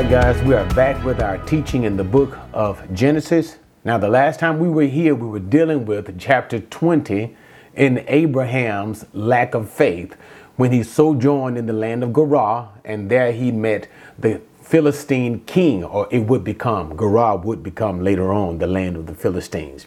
Right, guys, we are back with our teaching in the book of Genesis. Now, the last time we were here, we were dealing with chapter 20 in Abraham's lack of faith when he sojourned in the land of Gerar, and there he met the Philistine king, or it would become, Gerar would become later on the land of the Philistines.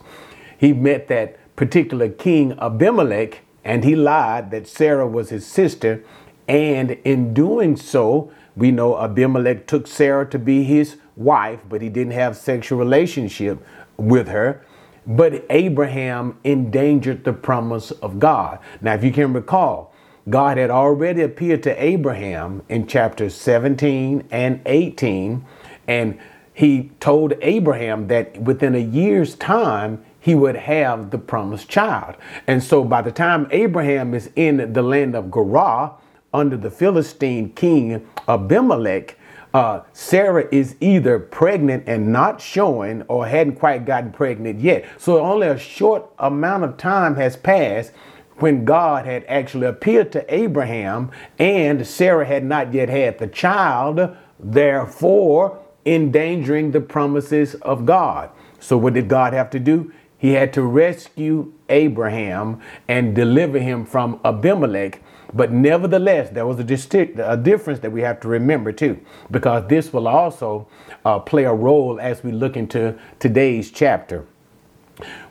He met that particular king Abimelech, and he lied that Sarah was his sister, and in doing so, we know Abimelech took Sarah to be his wife, but he didn't have sexual relationship with her. But Abraham endangered the promise of God. Now, if you can recall, God had already appeared to Abraham in chapters 17 and 18, and he told Abraham that within a year's time, he would have the promised child. And so by the time Abraham is in the land of Gerar, under the Philistine king Abimelech, uh, Sarah is either pregnant and not showing or hadn't quite gotten pregnant yet. So only a short amount of time has passed when God had actually appeared to Abraham and Sarah had not yet had the child, therefore endangering the promises of God. So what did God have to do? He had to rescue Abraham and deliver him from Abimelech but nevertheless, there was a, distinct, a difference that we have to remember too, because this will also uh, play a role as we look into today's chapter.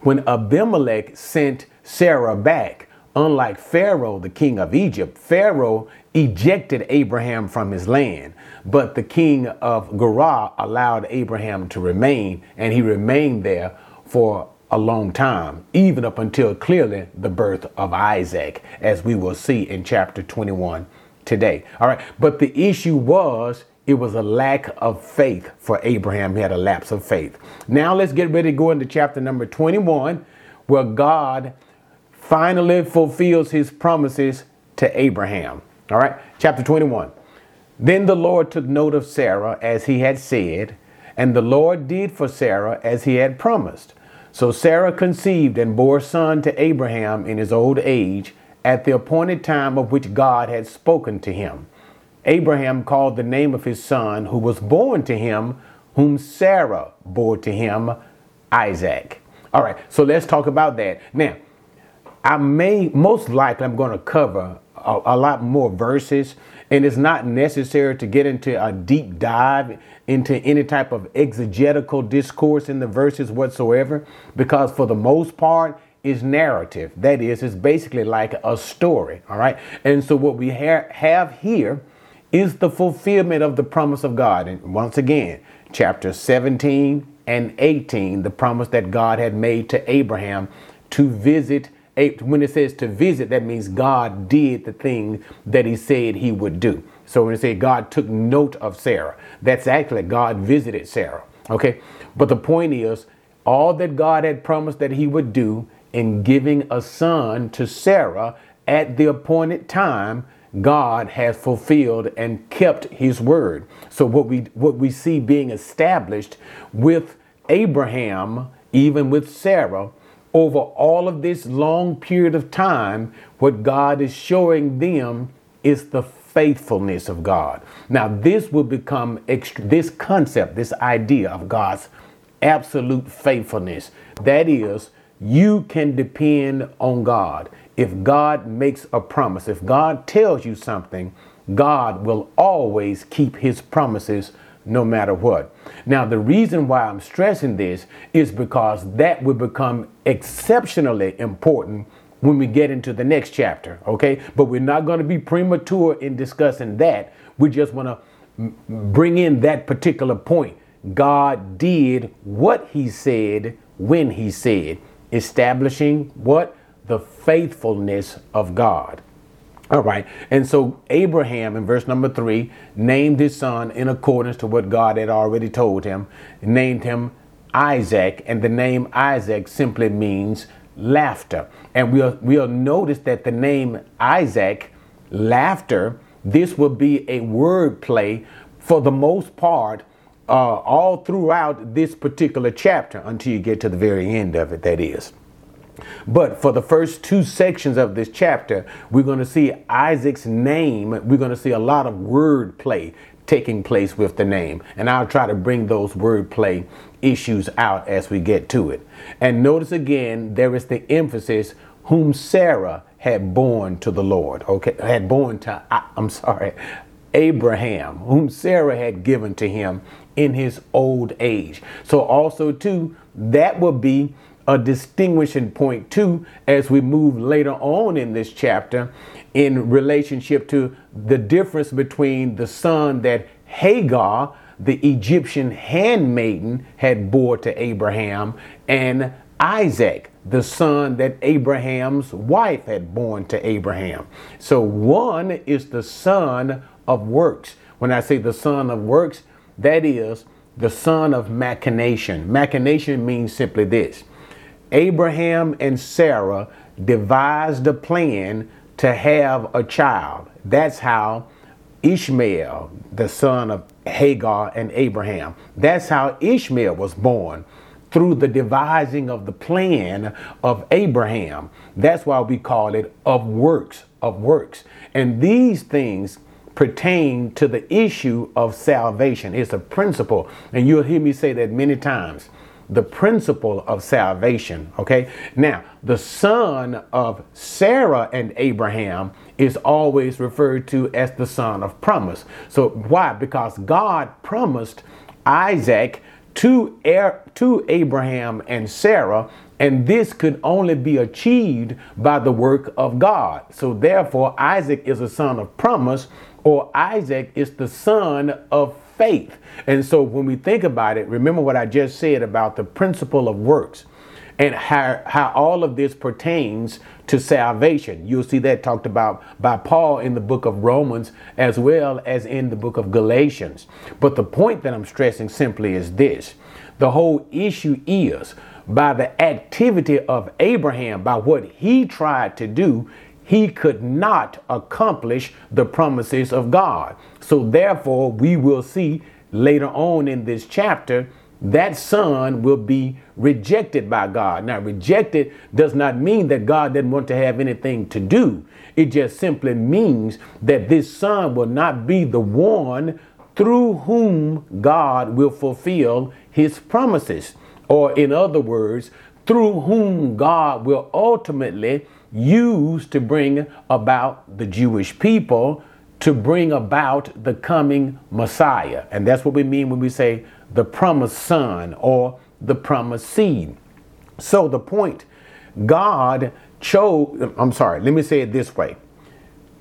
When Abimelech sent Sarah back, unlike Pharaoh, the king of Egypt, Pharaoh ejected Abraham from his land, but the king of Gerar allowed Abraham to remain, and he remained there for a long time, even up until clearly the birth of Isaac, as we will see in chapter 21 today. All right, but the issue was it was a lack of faith for Abraham. He had a lapse of faith. Now let's get ready to go into chapter number 21, where God finally fulfills his promises to Abraham. All right, chapter 21. Then the Lord took note of Sarah as he had said, and the Lord did for Sarah as he had promised. So Sarah conceived and bore a son to Abraham in his old age at the appointed time of which God had spoken to him. Abraham called the name of his son who was born to him, whom Sarah bore to him, Isaac. All right, so let's talk about that. Now, I may, most likely, I'm going to cover a, a lot more verses and it's not necessary to get into a deep dive into any type of exegetical discourse in the verses whatsoever, because for the most part, is narrative. That is, it's basically like a story. All right. And so what we ha- have here is the fulfillment of the promise of God. And once again, chapter 17 and 18, the promise that God had made to Abraham to visit when it says to visit, that means God did the thing that he said he would do. So when it say God took note of Sarah, that's actually God visited Sarah. Okay. But the point is, all that God had promised that he would do in giving a son to Sarah at the appointed time, God has fulfilled and kept his word. So what we what we see being established with Abraham, even with Sarah, over all of this long period of time, what God is showing them is the faithfulness of God. Now, this will become extra, this concept, this idea of God's absolute faithfulness. That is, you can depend on God. If God makes a promise, if God tells you something, God will always keep his promises no matter what. Now, the reason why I'm stressing this is because that will become exceptionally important when we get into the next chapter, okay? But we're not going to be premature in discussing that. We just want to bring in that particular point. God did what he said when he said, establishing what? The faithfulness of God. All right. And so Abraham, in verse number three, named his son in accordance to what God had already told him, named him Isaac. And the name Isaac simply means laughter. And we'll, we'll notice that the name Isaac, laughter, this will be a word play for the most part uh, all throughout this particular chapter until you get to the very end of it, that is. But for the first two sections of this chapter, we're going to see Isaac's name. We're going to see a lot of word play taking place with the name. And I'll try to bring those wordplay issues out as we get to it. And notice again, there is the emphasis whom Sarah had born to the Lord. Okay, had born to, I'm sorry, Abraham, whom Sarah had given to him in his old age. So also too, that will be a distinguishing point too as we move later on in this chapter in relationship to the difference between the son that Hagar, the Egyptian handmaiden, had bore to Abraham and Isaac, the son that Abraham's wife had born to Abraham. So one is the son of works. When I say the son of works, that is the son of machination. Machination means simply this Abraham and Sarah devised a plan to have a child. That's how Ishmael, the son of Hagar and Abraham, that's how Ishmael was born through the devising of the plan of Abraham. That's why we call it of works, of works. And these things pertain to the issue of salvation. It's a principle, and you'll hear me say that many times. The principle of salvation. Okay. Now, the son of Sarah and Abraham is always referred to as the son of promise. So, why? Because God promised Isaac to, er, to Abraham and Sarah, and this could only be achieved by the work of God. So, therefore, Isaac is a son of promise, or Isaac is the son of faith. And so, when we think about it, remember what I just said about the principle of works and how, how all of this pertains to salvation. You'll see that talked about by Paul in the book of Romans as well as in the book of Galatians. But the point that I'm stressing simply is this the whole issue is by the activity of Abraham, by what he tried to do, he could not accomplish the promises of God. So, therefore, we will see later on in this chapter that son will be rejected by God. Now, rejected does not mean that God didn't want to have anything to do. It just simply means that this son will not be the one through whom God will fulfill his promises. Or, in other words, through whom God will ultimately use to bring about the Jewish people, to bring about the coming Messiah. And that's what we mean when we say the promised son or the promised seed. So the point, God chose, I'm sorry, let me say it this way.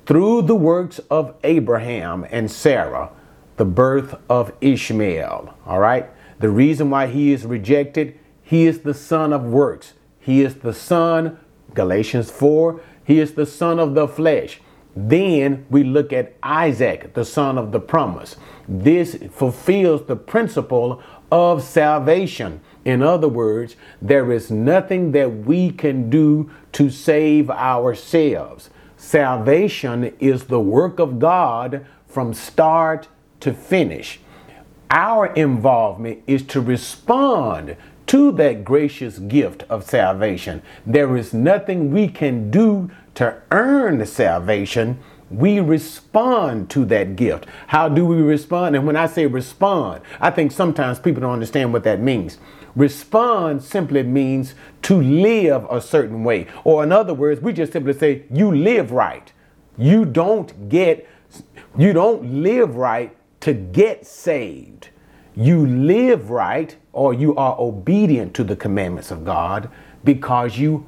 Through the works of Abraham and Sarah, the birth of Ishmael, all right? The reason why he is rejected, he is the son of works. He is the son, Galatians 4, he is the son of the flesh. Then we look at Isaac, the son of the promise. This fulfills the principle of salvation. In other words, there is nothing that we can do to save ourselves. Salvation is the work of God from start to finish. Our involvement is to respond to that gracious gift of salvation. There is nothing we can do to earn salvation, we respond to that gift. How do we respond? And when I say respond, I think sometimes people don't understand what that means. Respond simply means to live a certain way. Or, in other words, we just simply say, you live right. You don't get, you don't live right to get saved. You live right or you are obedient to the commandments of God because you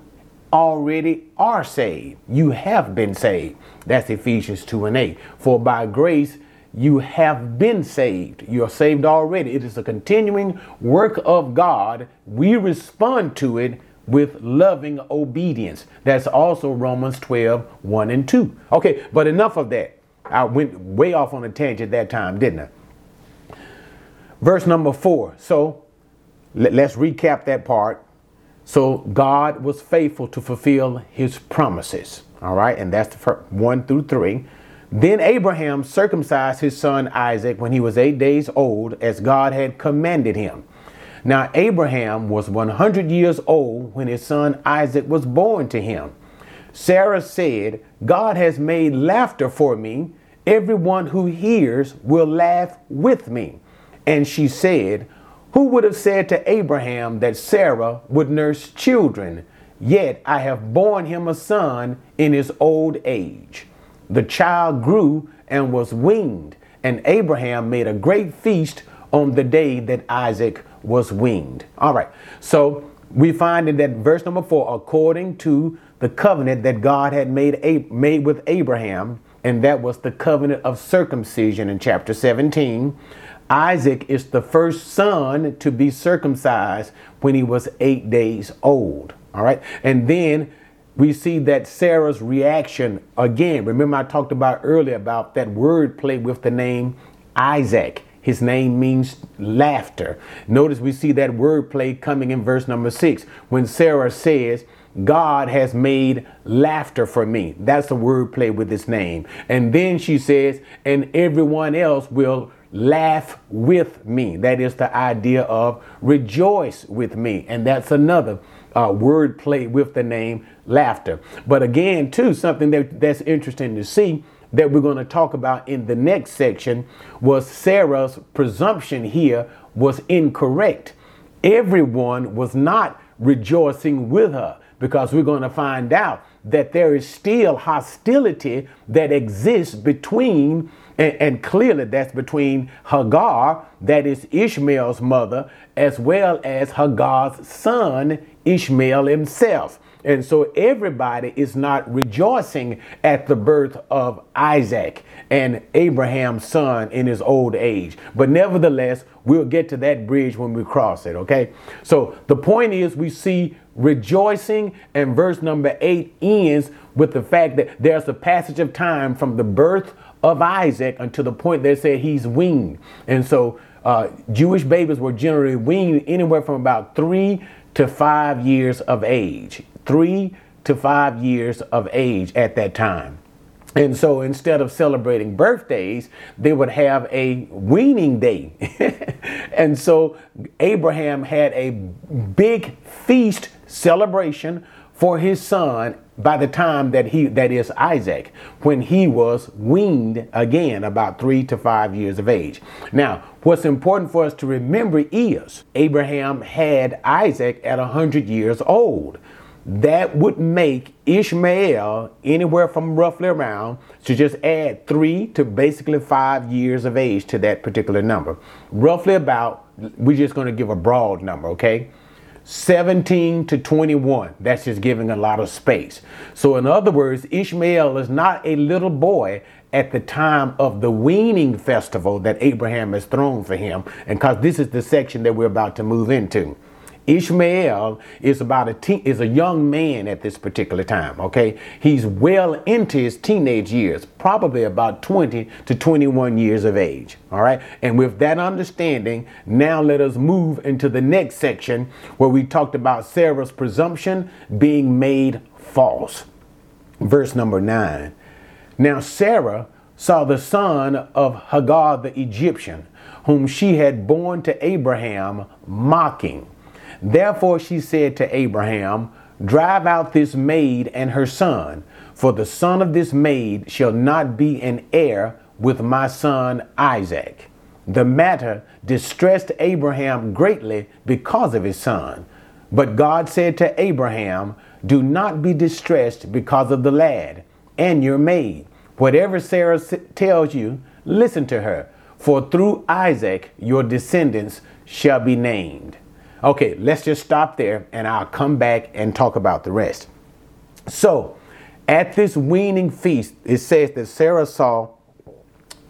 already are saved. You have been saved. That's Ephesians 2 and 8. For by grace you have been saved. You are saved already. It is a continuing work of God. We respond to it with loving obedience. That's also Romans 12, 1 and 2. Okay, but enough of that. I went way off on a tangent that time, didn't I? Verse number 4. So let's recap that part. So God was faithful to fulfill his promises. All right, and that's the first one through three. Then Abraham circumcised his son Isaac when he was eight days old, as God had commanded him. Now, Abraham was 100 years old when his son Isaac was born to him. Sarah said, God has made laughter for me, everyone who hears will laugh with me. And she said, Who would have said to Abraham that Sarah would nurse children? Yet I have borne him a son in his old age. The child grew and was weaned, and Abraham made a great feast on the day that Isaac was weaned. All right, so we find in that verse number four, according to the covenant that God had made, made with Abraham, and that was the covenant of circumcision in chapter 17. Isaac is the first son to be circumcised when he was eight days old. All right. And then we see that Sarah's reaction again. Remember, I talked about earlier about that word play with the name Isaac. His name means laughter. Notice we see that word play coming in verse number six when Sarah says, God has made laughter for me. That's the word play with his name. And then she says, and everyone else will laugh with me. That is the idea of rejoice with me. And that's another uh, word play with the name laughter. But again, too, something that, that's interesting to see that we're going to talk about in the next section was Sarah's presumption here was incorrect. Everyone was not rejoicing with her because we're going to find out that there is still hostility that exists between and, and, clearly that's between Hagar, that is Ishmael's mother, as well as Hagar's son, Ishmael himself. And so everybody is not rejoicing at the birth of Isaac and Abraham's son in his old age. But nevertheless, we'll get to that bridge when we cross it, okay? So the point is, we see rejoicing, and verse number eight ends with the fact that there's a passage of time from the birth of Isaac until the point they said he's weaned. And so uh, Jewish babies were generally weaned anywhere from about three to five years of age. Three to five years of age at that time. And so instead of celebrating birthdays, they would have a weaning day. and so Abraham had a big feast celebration for his son by the time that he that is Isaac when he was weaned again about 3 to 5 years of age. Now, what's important for us to remember is Abraham had Isaac at a 100 years old. That would make Ishmael anywhere from roughly around to just add 3 to basically 5 years of age to that particular number. Roughly about we're just going to give a broad number, okay? 17 to 21. That's just giving a lot of space. So, in other words, Ishmael is not a little boy at the time of the weaning festival that Abraham has thrown for him. And because this is the section that we're about to move into. Ishmael is about a teen, is a young man at this particular time, okay? He's well into his teenage years, probably about 20 to 21 years of age, all right? And with that understanding, now let us move into the next section where we talked about Sarah's presumption being made false. Verse number 9. Now Sarah saw the son of Hagar the Egyptian, whom she had borne to Abraham, mocking. Therefore she said to Abraham, Drive out this maid and her son, for the son of this maid shall not be an heir with my son Isaac. The matter distressed Abraham greatly because of his son. But God said to Abraham, Do not be distressed because of the lad and your maid. Whatever Sarah tells you, listen to her, for through Isaac your descendants shall be named. Okay, let's just stop there and I'll come back and talk about the rest. So, at this weaning feast, it says that Sarah saw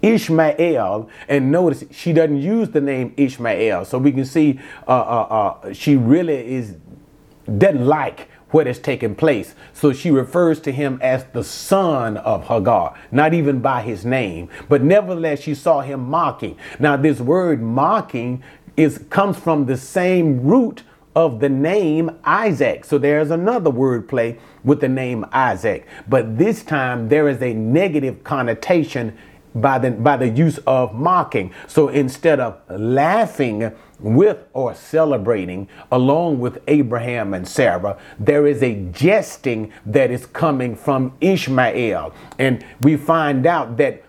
Ishmael, and notice she doesn't use the name Ishmael, so we can see uh, uh, uh, she really is doesn't like what has taken place. So she refers to him as the son of Hagar, not even by his name, but nevertheless she saw him mocking. Now, this word mocking is comes from the same root of the name Isaac. So there's another word play with the name Isaac. But this time there is a negative connotation by the by the use of mocking. So instead of laughing with or celebrating along with Abraham and Sarah, there is a jesting that is coming from Ishmael. And we find out that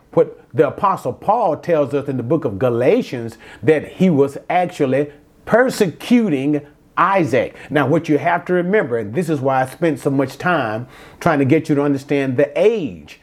the Apostle Paul tells us in the book of Galatians that he was actually persecuting Isaac. Now, what you have to remember, and this is why I spent so much time trying to get you to understand the age.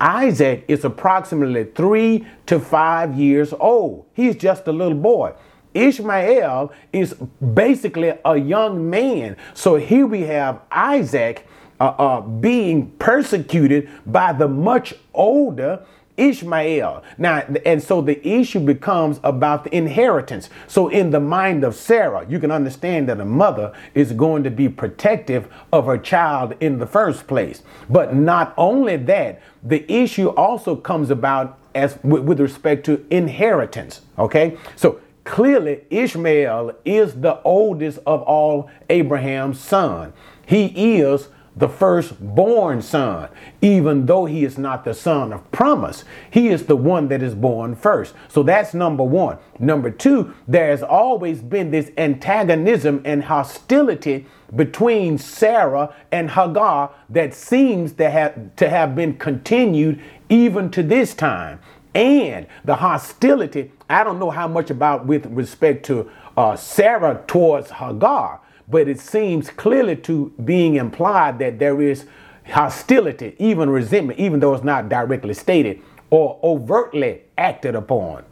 Isaac is approximately three to five years old. He's just a little boy. Ishmael is basically a young man. So here we have Isaac uh, uh, being persecuted by the much older Ishmael. Now, and so the issue becomes about the inheritance. So, in the mind of Sarah, you can understand that a mother is going to be protective of her child in the first place. But not only that, the issue also comes about as with, with respect to inheritance. Okay, so clearly Ishmael is the oldest of all Abraham's son. He is the firstborn son, even though he is not the son of promise. He is the one that is born first. So that's number one. Number two, there has always been this antagonism and hostility between Sarah and Hagar that seems to have, to have been continued even to this time. And the hostility, I don't know how much about with respect to uh, Sarah towards Hagar, but it seems clearly to being implied that there is hostility, even resentment, even though it's not directly stated or overtly acted upon.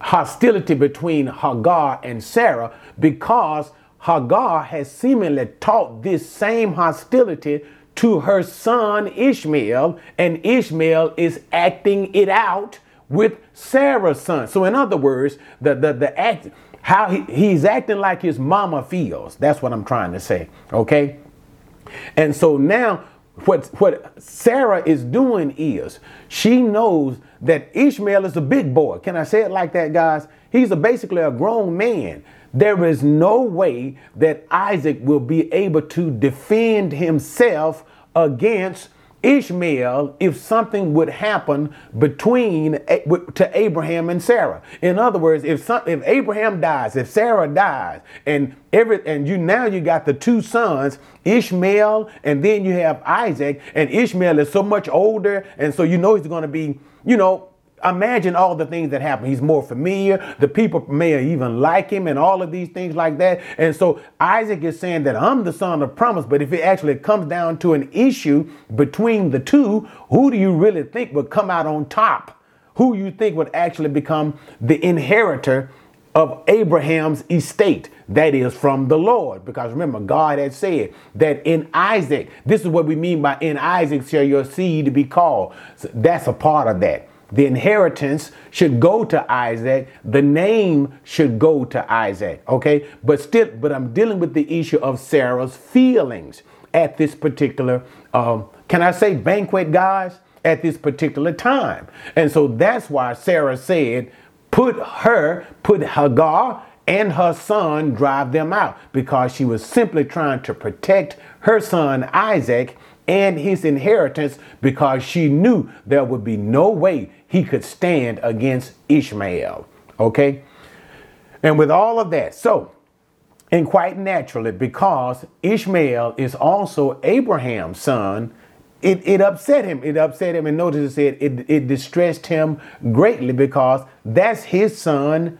Hostility between Hagar and Sarah because Hagar has seemingly taught this same hostility to her son Ishmael, and Ishmael is acting it out with Sarah's son. So, in other words, the, the, the act how he, he's acting like his mama feels. That's what I'm trying to say. Okay. And so now what what Sarah is doing is she knows that Ishmael is a big boy. Can I say it like that, guys? He's a, basically a grown man. There is no way that Isaac will be able to defend himself against Ishmael if something would happen between to Abraham and Sarah. In other words, if some, if Abraham dies, if Sarah dies, and every and you now you got the two sons, Ishmael, and then you have Isaac, and Ishmael is so much older, and so you know he's going to be, you know, imagine all the things that happen. He's more familiar. The people may even like him and all of these things like that. And so Isaac is saying that I'm the son of promise. But if it actually comes down to an issue between the two, who do you really think would come out on top? Who you think would actually become the inheritor of Abraham's estate? That is from the Lord. Because remember, God had said that in Isaac, this is what we mean by in Isaac shall your seed be called. So that's a part of that. The inheritance should go to Isaac. The name should go to Isaac. Okay. But still, but I'm dealing with the issue of Sarah's feelings at this particular, um, can I say banquet, guys? At this particular time. And so that's why Sarah said, put her, put Hagar and her son, drive them out because she was simply trying to protect her son Isaac and his inheritance because she knew there would be no way he could stand against Ishmael. Okay? And with all of that, so, and quite naturally, because Ishmael is also Abraham's son, it, it upset him. It upset him. And notice it said it, it distressed him greatly because that's his son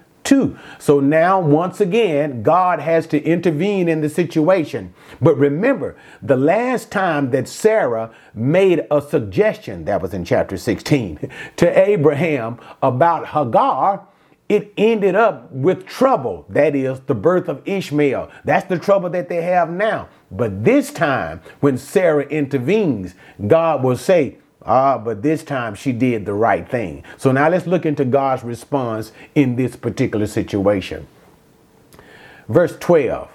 So now, once again, God has to intervene in the situation. But remember, the last time that Sarah made a suggestion, that was in chapter 16, to Abraham about Hagar, it ended up with trouble. That is the birth of Ishmael. That's the trouble that they have now. But this time, when Sarah intervenes, God will say, Ah, but this time she did the right thing. So now let's look into God's response in this particular situation. Verse 12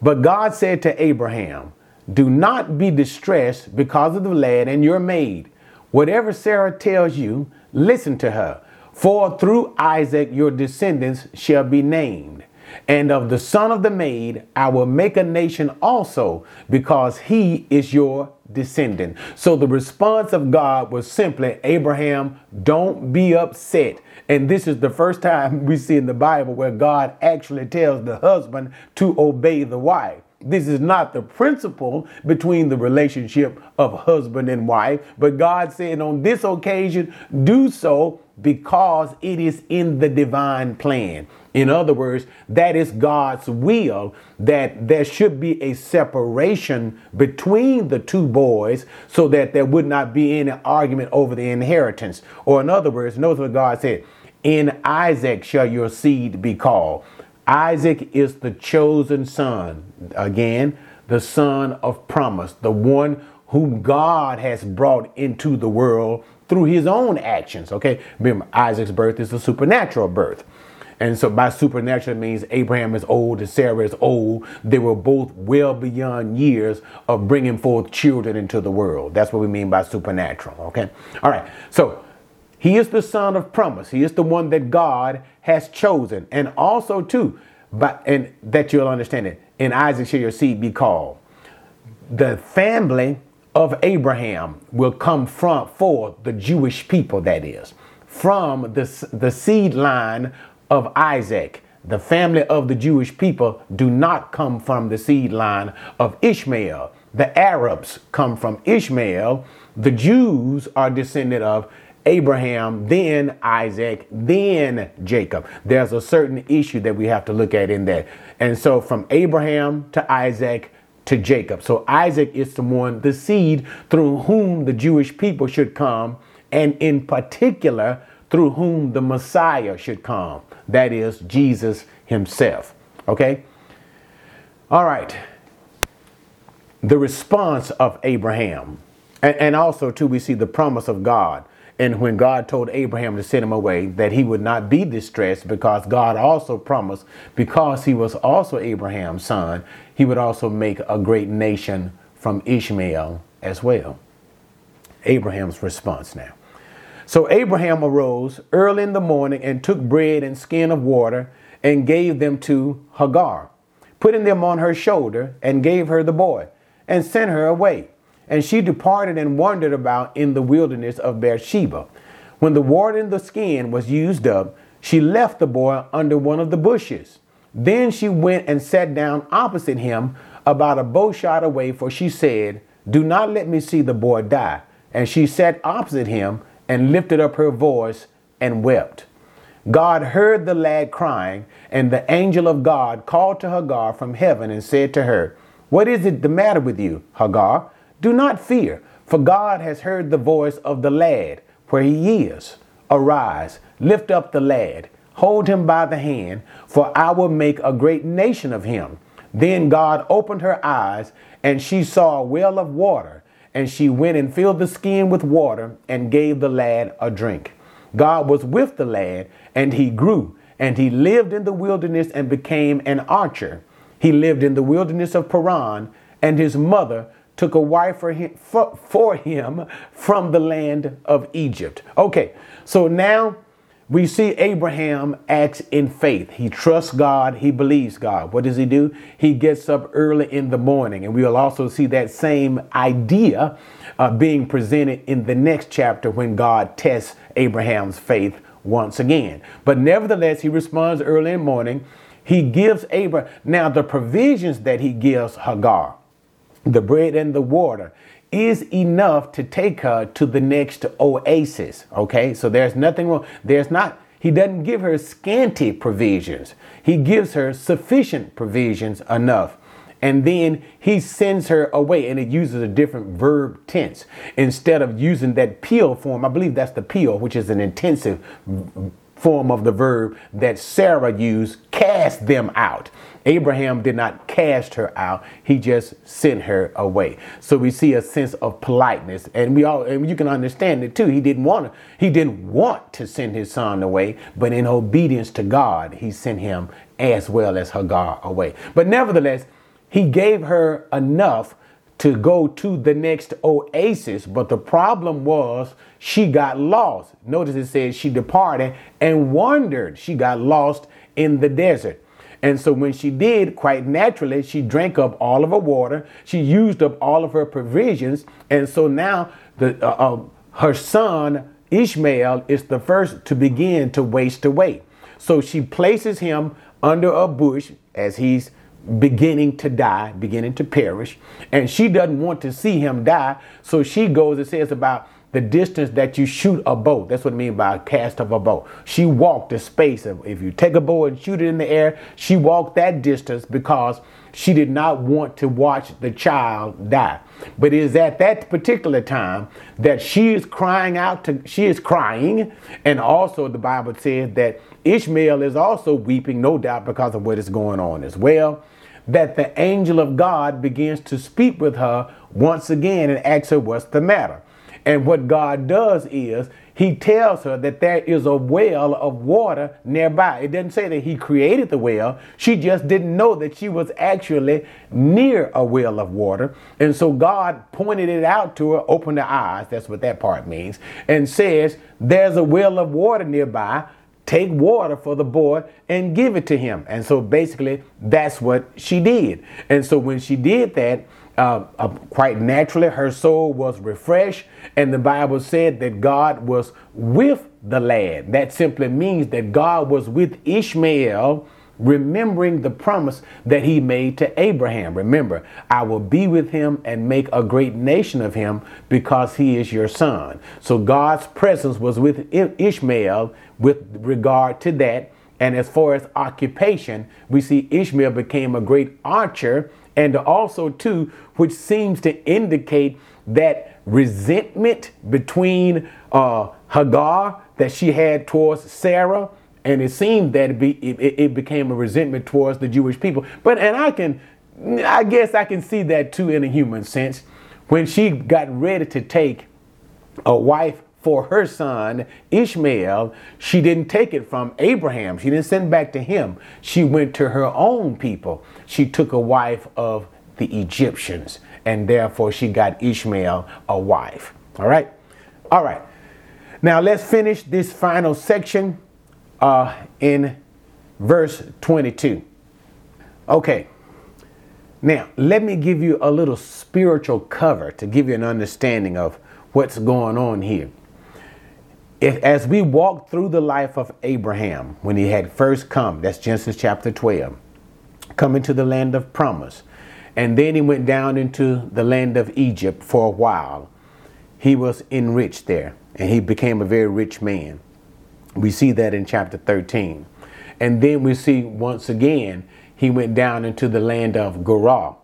But God said to Abraham, Do not be distressed because of the lad and your maid. Whatever Sarah tells you, listen to her. For through Isaac your descendants shall be named. And of the son of the maid I will make a nation also, because he is your descendant. So the response of God was simply, Abraham, don't be upset. And this is the first time we see in the Bible where God actually tells the husband to obey the wife. This is not the principle between the relationship of husband and wife, but God said on this occasion, do so because it is in the divine plan. In other words, that is God's will that there should be a separation between the two boys so that there would not be any argument over the inheritance. Or, in other words, notice what God said In Isaac shall your seed be called. Isaac is the chosen son. Again, the son of promise, the one whom God has brought into the world through his own actions. Okay, remember, Isaac's birth is a supernatural birth. And so by supernatural means Abraham is old and Sarah is old. They were both well beyond years of bringing forth children into the world. That's what we mean by supernatural. Okay. All right. So he is the son of promise. He is the one that God has chosen. And also too, but and that you'll understand it. In Isaac shall your seed be called. The family of Abraham will come from for the Jewish people, that is, from the, the seed line of Isaac. The family of the Jewish people do not come from the seed line of Ishmael. The Arabs come from Ishmael. The Jews are descended of Abraham, then Isaac, then Jacob. There's a certain issue that we have to look at in that. And so from Abraham to Isaac to Jacob. So Isaac is the one, the seed through whom the Jewish people should come, and in particular, through whom the Messiah should come. That is Jesus himself. Okay? All right. The response of Abraham. And, and also, too, we see the promise of God. And when God told Abraham to send him away, that he would not be distressed because God also promised, because he was also Abraham's son, he would also make a great nation from Ishmael as well. Abraham's response now. So Abraham arose early in the morning and took bread and skin of water and gave them to Hagar, putting them on her shoulder, and gave her the boy, and sent her away. And she departed and wandered about in the wilderness of Beersheba. When the water in the skin was used up, she left the boy under one of the bushes. Then she went and sat down opposite him about a bow shot away, for she said, Do not let me see the boy die. And she sat opposite him and lifted up her voice and wept. God heard the lad crying, and the angel of God called to Hagar from heaven and said to her, What is it the matter with you, Hagar? Do not fear, for God has heard the voice of the lad where he is. Arise, lift up the lad, hold him by the hand, for I will make a great nation of him. Then God opened her eyes, and she saw a well of water, and she went and filled the skin with water and gave the lad a drink. God was with the lad, and he grew, and he lived in the wilderness and became an archer. He lived in the wilderness of Paran, and his mother took a wife for him, for, for him from the land of Egypt. Okay, so now we see Abraham acts in faith. He trusts God, he believes God. What does he do? He gets up early in the morning, and we will also see that same idea uh, being presented in the next chapter when God tests Abraham's faith once again. But nevertheless, he responds early in the morning. He gives Abraham now the provisions that he gives Hagar the bread and the water is enough to take her to the next oasis. Okay, so there's nothing wrong. There's not, he doesn't give her scanty provisions, he gives her sufficient provisions enough. And then he sends her away, and it uses a different verb tense. Instead of using that piel form, I believe that's the piel, which is an intensive form of the verb that Sarah used, cast them out. Abraham did not cast her out, he just sent her away. So we see a sense of politeness, and we all and you can understand it too. He didn't want to, he didn't want to send his son away, but in obedience to God, he sent him as well as Hagar away. But nevertheless, he gave her enough to go to the next oasis, but the problem was she got lost. Notice it says she departed and wandered. She got lost in the desert. And so when she did, quite naturally, she drank up all of her water. She used up all of her provisions. And so now the, uh, uh, her son, Ishmael, is the first to begin to waste away. So she places him under a bush as he's beginning to die, beginning to perish, and she doesn't want to see him die. So she goes, and says about the distance that you shoot a bow. That's what I mean by a cast of a bow. She walked the space of, if you take a bow and shoot it in the air, she walked that distance because she did not want to watch the child die. But it is at that particular time that she is crying out to, she is crying. And also the Bible says that Ishmael is also weeping, no doubt, because of what is going on as well. That the angel of God begins to speak with her once again and asks her, What's the matter? And what God does is he tells her that there is a well of water nearby. It doesn't say that he created the well. She just didn't know that she was actually near a well of water. And so God pointed it out to her, opened her eyes. That's what that part means. And says, There's a well of water nearby take water for the boy and give it to him. And so basically, that's what she did. And so when she did that, uh, uh, quite naturally, her soul was refreshed, and the Bible said that God was with the lad. That simply means that God was with Ishmael, remembering the promise that he made to Abraham. Remember, I will be with him and make a great nation of him because he is your son. So God's presence was with Ishmael with regard to that. And as far as occupation, we see Ishmael became a great archer and also too which seems to indicate that resentment between uh, hagar that she had towards sarah and it seemed that it, be, it, it became a resentment towards the jewish people but and i can i guess i can see that too in a human sense when she got ready to take a wife for her son Ishmael, she didn't take it from Abraham. She didn't send back to him. She went to her own people. She took a wife of the Egyptians, and therefore she got Ishmael a wife. All right? All right. Now let's finish this final section uh, in verse 22. Okay. Now, let me give you a little spiritual cover to give you an understanding of what's going on here if, as we walk through the life of Abraham when he had first come, that's Genesis chapter 12, coming to the land of promise, and then he went down into the land of Egypt for a while, he was enriched there and he became a very rich man. We see that in chapter 13. And then we see once again, he went down into the land of Gerar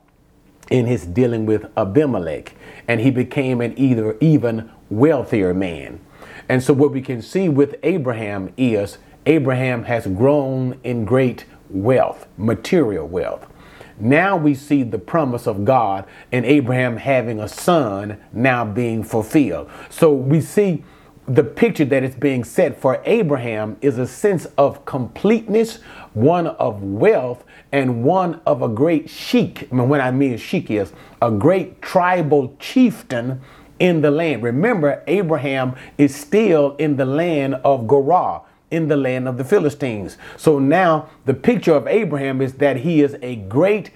in his dealing with Abimelech, and he became an either even wealthier man. And so, what we can see with Abraham is Abraham has grown in great wealth, material wealth. Now we see the promise of God and Abraham having a son now being fulfilled. So we see the picture that is being set for Abraham is a sense of completeness, one of wealth, and one of a great sheik. I mean, what I mean sheik is a great tribal chieftain in the land. Remember, Abraham is still in the land of Gerar, in the land of the Philistines. So now the picture of Abraham is that he is a great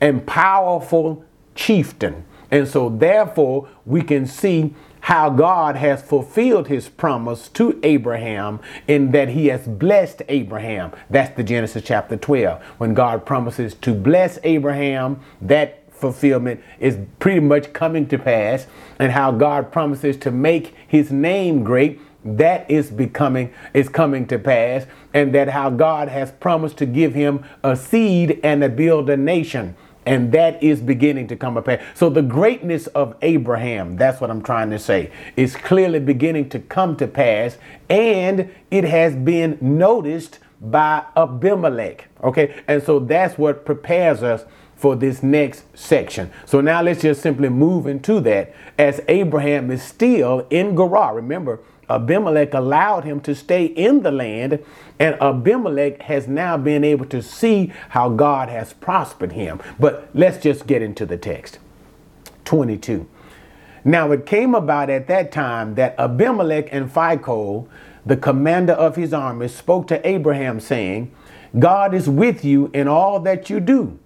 and powerful chieftain. And so, therefore, we can see how God has fulfilled his promise to Abraham in that he has blessed Abraham. That's the Genesis chapter 12. When God promises to bless Abraham, that fulfillment is pretty much coming to pass and how God promises to make his name great that is becoming is coming to pass and that how God has promised to give him a seed and to build a nation and that is beginning to come pass. So the greatness of Abraham, that's what I'm trying to say, is clearly beginning to come to pass and it has been noticed by Abimelech. Okay? And so that's what prepares us for this next section. So now let's just simply move into that as Abraham is still in Gerar. Remember, Abimelech allowed him to stay in the land, and Abimelech has now been able to see how God has prospered him. But let's just get into the text. 22. Now it came about at that time that Abimelech and Phicol, the commander of his army, spoke to Abraham, saying, God is with you in all that you do.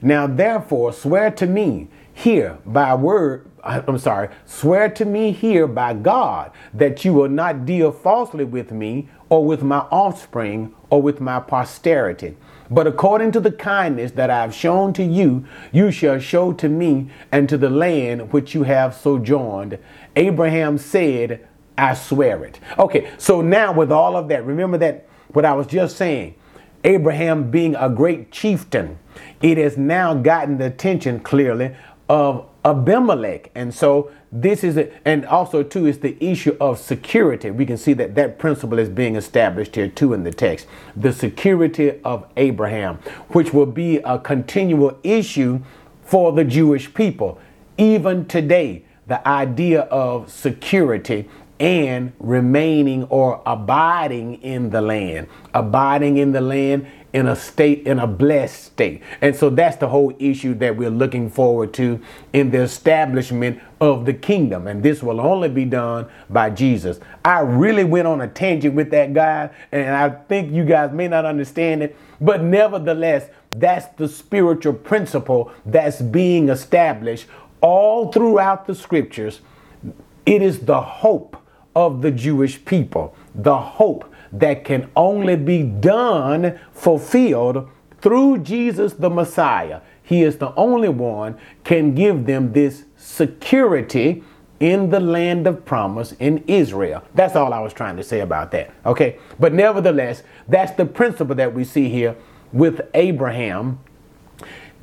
Now therefore swear to me here by word I'm sorry, swear to me here by God that you will not deal falsely with me or with my offspring or with my posterity. But according to the kindness that I have shown to you, you shall show to me and to the land which you have sojourned. Abraham said, I swear it. Okay, so now with all of that, remember that what I was just saying. Abraham being a great chieftain, it has now gotten the attention clearly of Abimelech. And so this is it. And also, too, is the issue of security. We can see that that principle is being established here, too, in the text. The security of Abraham, which will be a continual issue for the Jewish people. Even today, the idea of security and remaining or abiding in the land. Abiding in the land in a state, in a blessed state. And so that's the whole issue that we're looking forward to in the establishment of the kingdom. And this will only be done by Jesus. I really went on a tangent with that guy, and I think you guys may not understand it, but nevertheless, that's the spiritual principle that's being established all throughout the scriptures. It is the hope of the Jewish people, the hope that can only be done, fulfilled through Jesus the Messiah. He is the only one can give them this security in the land of promise in Israel. That's all I was trying to say about that. Okay? But nevertheless, that's the principle that we see here with Abraham.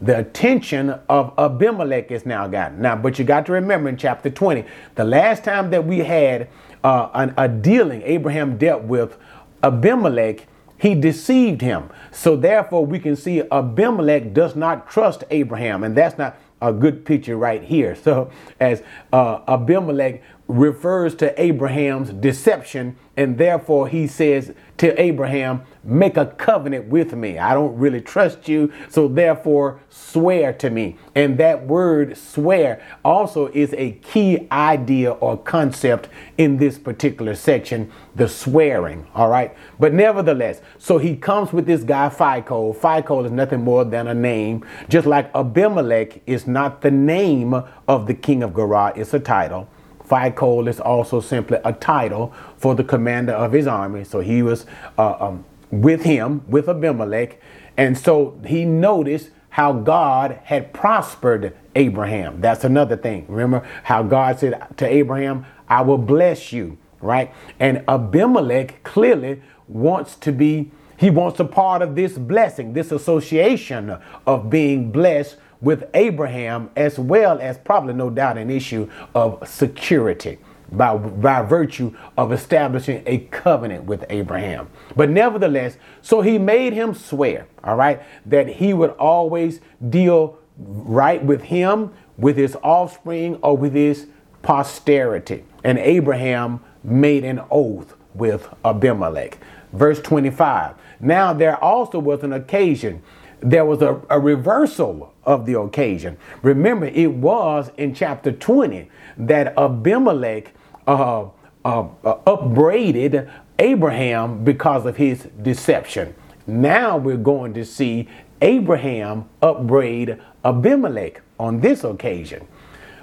The attention of Abimelech is now gotten. Now, but you got to remember in chapter 20, the last time that we had uh, an, a dealing Abraham dealt with Abimelech, he deceived him. So therefore, we can see Abimelech does not trust Abraham, and that's not a good picture right here. So as uh, Abimelech refers to Abraham's deception, and therefore he says to Abraham, Make a covenant with me. I don't really trust you, so therefore swear to me. And that word swear also is a key idea or concept in this particular section the swearing. All right. But nevertheless, so he comes with this guy, Phicol. Phicol is nothing more than a name, just like Abimelech is not the name of the king of Gerar, it's a title. Phicol is also simply a title for the commander of his army. So he was uh, um, with him, with Abimelech. And so he noticed how God had prospered Abraham. That's another thing. Remember how God said to Abraham, I will bless you, right? And Abimelech clearly wants to be, he wants a part of this blessing, this association of being blessed with Abraham, as well as probably no doubt an issue of security by, by virtue of establishing a covenant with Abraham. But nevertheless, so he made him swear, all right, that he would always deal right with him, with his offspring, or with his posterity. And Abraham made an oath with Abimelech. Verse 25. Now there also was an occasion there was a, a reversal of the occasion. Remember, it was in chapter 20 that Abimelech uh, uh, uh, upbraided Abraham because of his deception. Now we're going to see Abraham upbraid Abimelech on this occasion.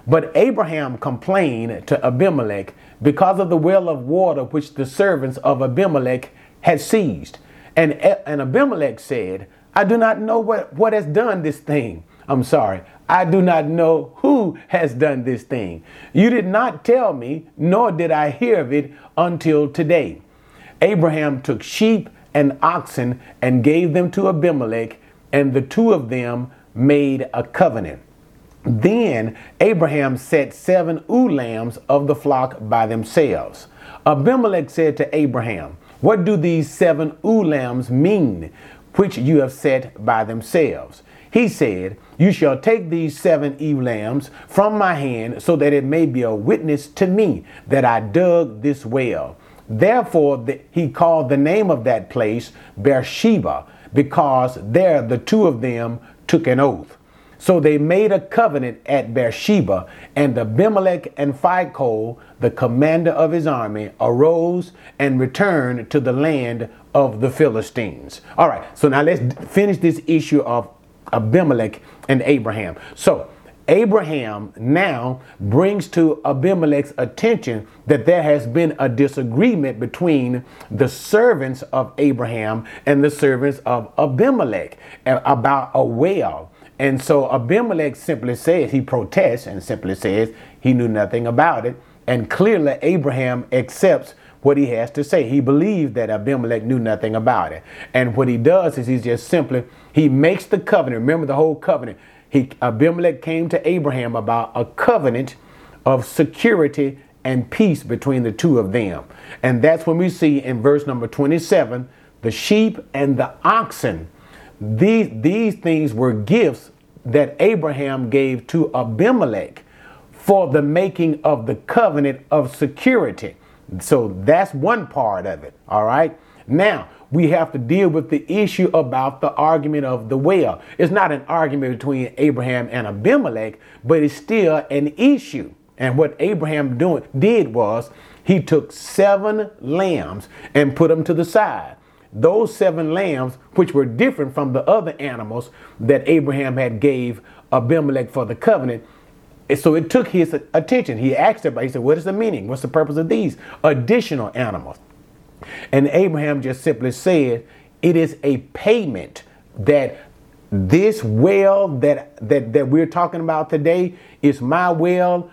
But Abraham complained to Abimelech because of the well of water which the servants of Abimelech had seized. And, and Abimelech said, I do not know what, what has done this thing. I'm sorry. I do not know who has done this thing. You did not tell me, nor did I hear of it until today. Abraham took sheep and oxen and gave them to Abimelech, and the two of them made a covenant. Then Abraham set seven ewe lambs of the flock by themselves. Abimelech said to Abraham, What do these seven ewe lambs mean? Which you have set by themselves. He said, You shall take these seven ewe lambs from my hand, so that it may be a witness to me that I dug this well. Therefore, the, he called the name of that place Beersheba, because there the two of them took an oath. So they made a covenant at Beersheba, and Abimelech and Phicol, the commander of his army, arose and returned to the land of the Philistines. All right, so now let's finish this issue of Abimelech and Abraham. So Abraham now brings to Abimelech's attention that there has been a disagreement between the servants of Abraham and the servants of Abimelech about a well. And so Abimelech simply says, he protests and simply says he knew nothing about it. And clearly, Abraham accepts what he has to say. He believes that Abimelech knew nothing about it. And what he does is he just simply he makes the covenant. Remember the whole covenant. He Abimelech came to Abraham about a covenant of security and peace between the two of them. And that's when we see in verse number 27 the sheep and the oxen. These, these things were gifts that Abraham gave to Abimelech for the making of the covenant of security. So that's one part of it. All right. Now we have to deal with the issue about the argument of the well. It's not an argument between Abraham and Abimelech, but it's still an issue. And what Abraham doing, did was he took seven lambs and put them to the side. Those seven lambs, which were different from the other animals that Abraham had gave Abimelech for the covenant, so it took his attention. He asked everybody, he said, What is the meaning? What's the purpose of these additional animals? And Abraham just simply said, It is a payment that this well that, that, that we're talking about today is my well.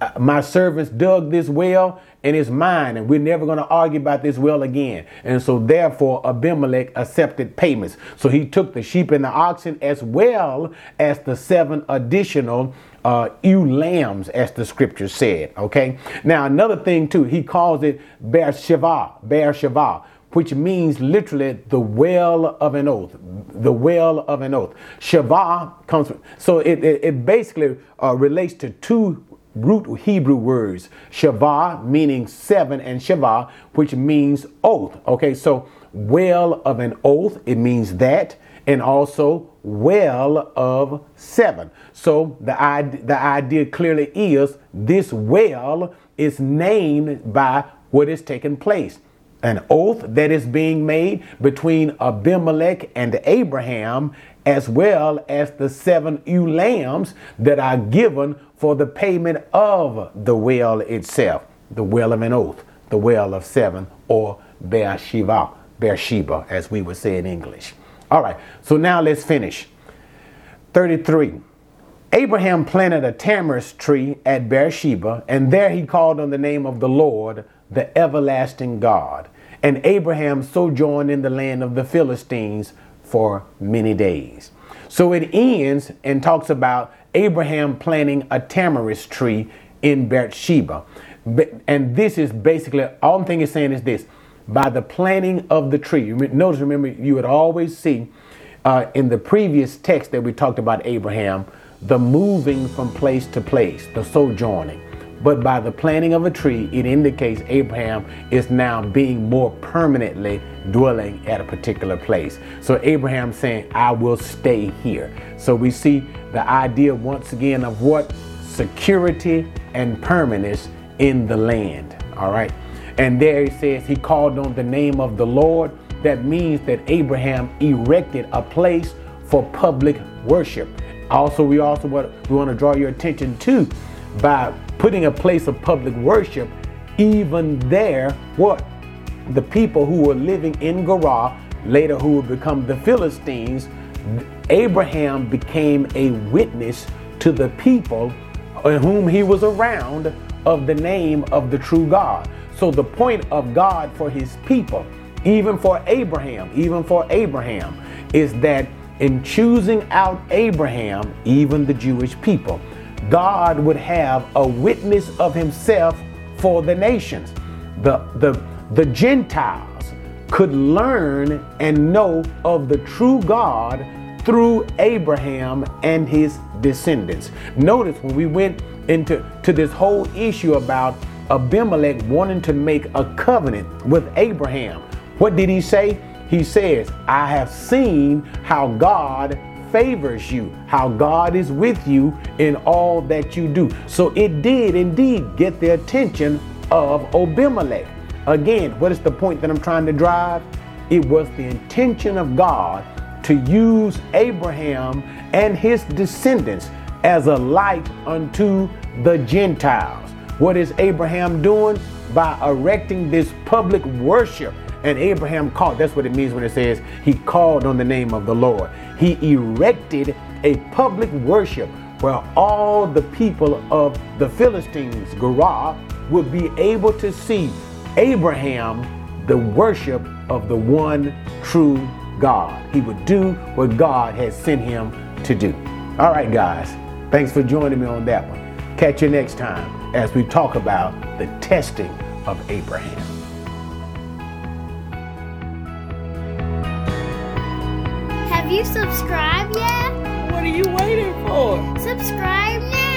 Uh, my servants dug this well and it's mine, and we're never going to argue about this well again. And so, therefore, Abimelech accepted payments. So he took the sheep and the oxen as well as the seven additional uh, ewe lambs, as the scripture said. Okay. Now, another thing too, he calls it Beersheba, Beersheba, which means literally the well of an oath. The well of an oath. Shiva comes from, so it, it, it basically uh, relates to two root Hebrew words. Shiva meaning seven, and Shiva, which means oath. Okay, so well of an oath, it means that, and also well of seven. So the idea, the idea clearly is this well is named by what is taking place. An oath that is being made between Abimelech and Abraham, as well as the seven ewe lambs that are given for the payment of the well itself, the well of an oath, the well of seven, or Beersheba, Beersheba, as we would say in English. All right, so now let's finish. 33. Abraham planted a tamarisk tree at Beersheba, and there he called on the name of the Lord, the everlasting God. And Abraham sojourned in the land of the Philistines for many days. So it ends and talks about Abraham planting a tamarisk tree in Beersheba. And this is basically all I'm thing is saying is this by the planting of the tree. Notice, remember, you would always see uh, in the previous text that we talked about Abraham, the moving from place to place, the sojourning. But by the planting of a tree, it indicates Abraham is now being more permanently dwelling at a particular place. So Abraham saying, I will stay here. So we see the idea once again of what security and permanence in the land. All right. And there he says he called on the name of the Lord. That means that Abraham erected a place for public worship. Also, we also want, we want to draw your attention to by putting a place of public worship, even there, what? The people who were living in Gerar, later who would become the Philistines, Abraham became a witness to the people uh, whom he was around of the name of the true God. So the point of God for his people, even for Abraham, even for Abraham, is that in choosing out Abraham, even the Jewish people, God would have a witness of himself for the nations. The, the, the Gentiles could learn and know of the true God through Abraham and his descendants. Notice when we went into to this whole issue about Abimelech wanting to make a covenant with Abraham, what did he say? He says, I have seen how God favors you, how God is with you in all that you do. So it did indeed get the attention of Abimelech. Again, what is the point that I'm trying to drive? It was the intention of God to use Abraham and his descendants as a light unto the Gentiles. What is Abraham doing? By erecting this public worship. And Abraham called, that's what it means when it says he called on the name of the Lord. He erected a public worship where all the people of the Philistines, Gerar, would be able to see Abraham, the worship of the one true God. He would do what God had sent him to do. All right, guys, thanks for joining me on that one. Catch you next time as we talk about the testing of Abraham. Have you subscribed yet? What are you waiting for? Subscribe now.